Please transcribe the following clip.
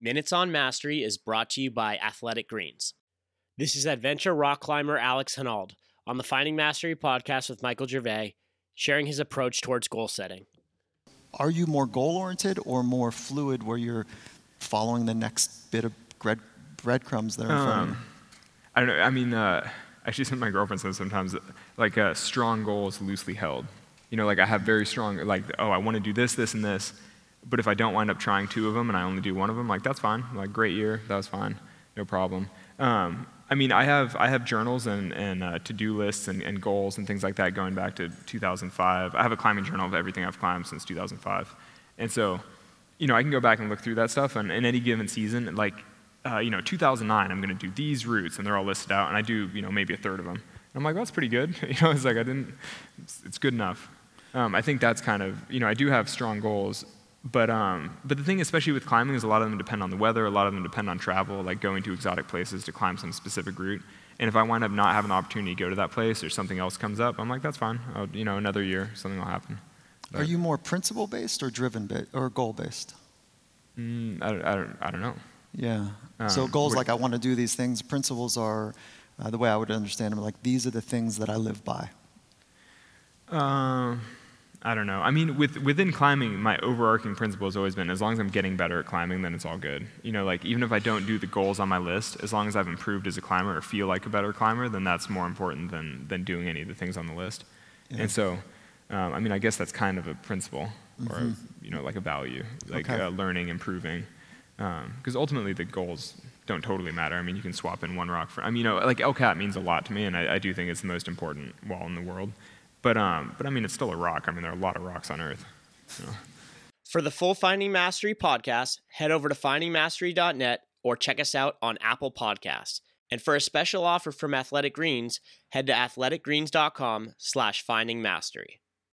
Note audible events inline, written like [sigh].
Minutes on Mastery is brought to you by Athletic Greens. This is adventure rock climber Alex Honnold on the Finding Mastery podcast with Michael Gervais, sharing his approach towards goal setting. Are you more goal oriented or more fluid where you're following the next bit of bread, breadcrumbs that are in front of you? Um, I don't know. I mean, uh, actually, some of my girlfriend says sometimes, like, a strong goal is loosely held. You know, like I have very strong, like, oh, I want to do this, this, and this. But if I don't wind up trying two of them and I only do one of them, like, that's fine. Like, great year, that was fine, no problem. Um, I mean, I have, I have journals and, and uh, to-do lists and, and goals and things like that going back to 2005. I have a climbing journal of everything I've climbed since 2005. And so, you know, I can go back and look through that stuff, and in any given season, like, uh, you know, 2009, I'm going to do these routes, and they're all listed out, and I do, you know, maybe a third of them. And I'm like, that's pretty good. [laughs] you know, it's like I didn't, it's, it's good enough. Um, I think that's kind of, you know, I do have strong goals, but, um, but the thing, especially with climbing, is a lot of them depend on the weather, a lot of them depend on travel, like going to exotic places to climb some specific route. And if I wind up not having the opportunity to go to that place or something else comes up, I'm like, that's fine. I'll, you know, another year, something will happen. Are you more principle based or driven bit or goal based? Mm, I, don't- I, don't, I don't know. Yeah. so Um, goals like I want to do these things. Principles are uh, the way I would understand them. Like these are the things that I live by. Um, I don't know. I mean, with, within climbing, my overarching principle has always been as long as I'm getting better at climbing, then it's all good. You know, like even if I don't do the goals on my list, as long as I've improved as a climber or feel like a better climber, then that's more important than, than doing any of the things on the list. Yeah. And so, um, I mean, I guess that's kind of a principle or, Mhm. you know, like a value, like Okay. uh, learning, improving. Because ultimately, the goals don't totally matter. I mean, you can swap in one rock for, I mean, you know, like El Cap means a lot to me, and I, I do think it's the most important wall in the world. But, um, but I mean, it's still a rock. I mean, there are a lot of rocks on Earth. For the full Finding Mastery podcast, head over to findingmastery.net or check us out on Apple Podcasts. And for a special offer from Athletic Greens, head to athleticgreens.com slash finding mastery.